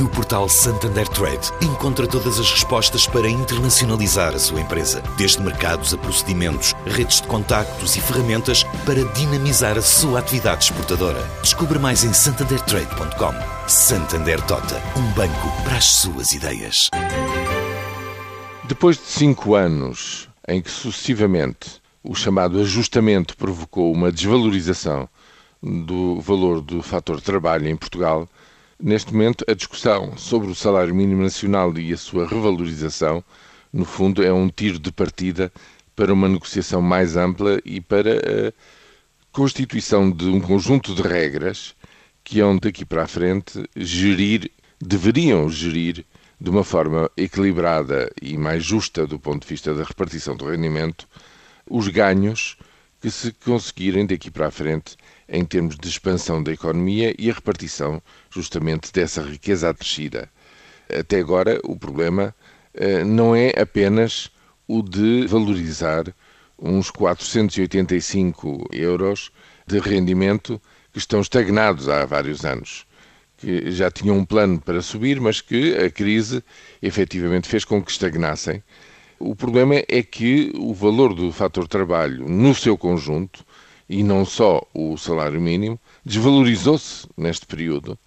No portal Santander Trade, encontra todas as respostas para internacionalizar a sua empresa, desde mercados a procedimentos, redes de contactos e ferramentas para dinamizar a sua atividade exportadora. Descubra mais em santandertrade.com. Santander Tota, um banco para as suas ideias. Depois de cinco anos em que sucessivamente o chamado ajustamento provocou uma desvalorização do valor do fator trabalho em Portugal, Neste momento, a discussão sobre o salário mínimo nacional e a sua revalorização, no fundo, é um tiro de partida para uma negociação mais ampla e para a constituição de um conjunto de regras que daqui para a frente gerir, deveriam gerir de uma forma equilibrada e mais justa do ponto de vista da repartição do rendimento os ganhos que se conseguirem daqui para a frente em termos de expansão da economia e a repartição justamente dessa riqueza acrescida. Até agora, o problema eh, não é apenas o de valorizar uns 485 euros de rendimento que estão estagnados há vários anos, que já tinham um plano para subir, mas que a crise efetivamente fez com que estagnassem. O problema é que o valor do fator trabalho no seu conjunto e não só o salário mínimo, desvalorizou-se neste período.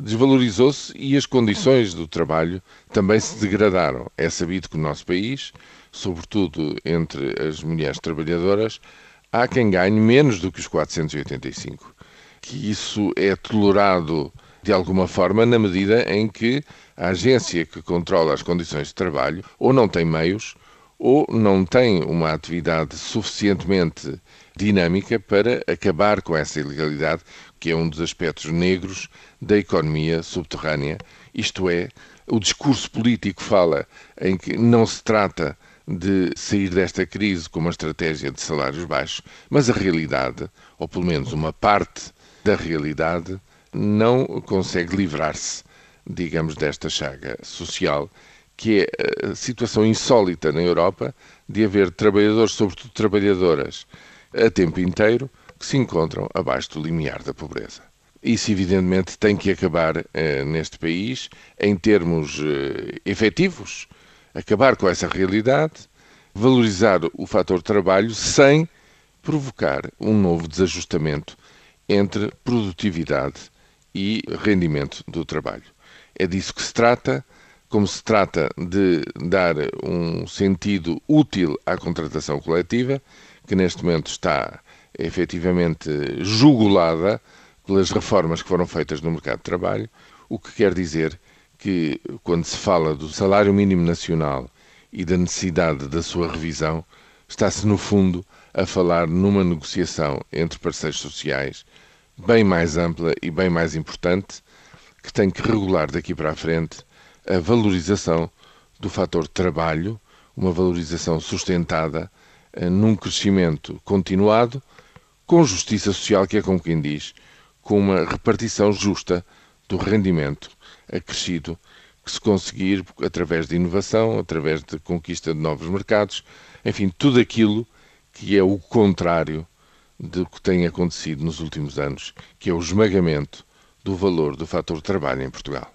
Desvalorizou-se e as condições do trabalho também se degradaram. É sabido que no nosso país, sobretudo entre as mulheres trabalhadoras, há quem ganhe menos do que os 485. Que isso é tolerado de alguma forma na medida em que a agência que controla as condições de trabalho ou não tem meios ou não tem uma atividade suficientemente dinâmica para acabar com essa ilegalidade, que é um dos aspectos negros da economia subterrânea. Isto é, o discurso político fala em que não se trata de sair desta crise com uma estratégia de salários baixos, mas a realidade, ou pelo menos uma parte da realidade, não consegue livrar-se, digamos, desta chaga social que é a situação insólita na Europa de haver trabalhadores, sobretudo trabalhadoras, a tempo inteiro, que se encontram abaixo do limiar da pobreza. Isso, evidentemente, tem que acabar eh, neste país, em termos eh, efetivos, acabar com essa realidade, valorizar o fator trabalho sem provocar um novo desajustamento entre produtividade e rendimento do trabalho. É disso que se trata como se trata de dar um sentido útil à contratação coletiva, que neste momento está efetivamente jugulada pelas reformas que foram feitas no mercado de trabalho, o que quer dizer que, quando se fala do salário mínimo nacional e da necessidade da sua revisão, está-se, no fundo, a falar numa negociação entre parceiros sociais bem mais ampla e bem mais importante, que tem que regular daqui para a frente a valorização do fator trabalho, uma valorização sustentada eh, num crescimento continuado, com justiça social, que é como quem diz, com uma repartição justa do rendimento acrescido que se conseguir através de inovação, através de conquista de novos mercados, enfim, tudo aquilo que é o contrário do que tem acontecido nos últimos anos, que é o esmagamento do valor do fator trabalho em Portugal.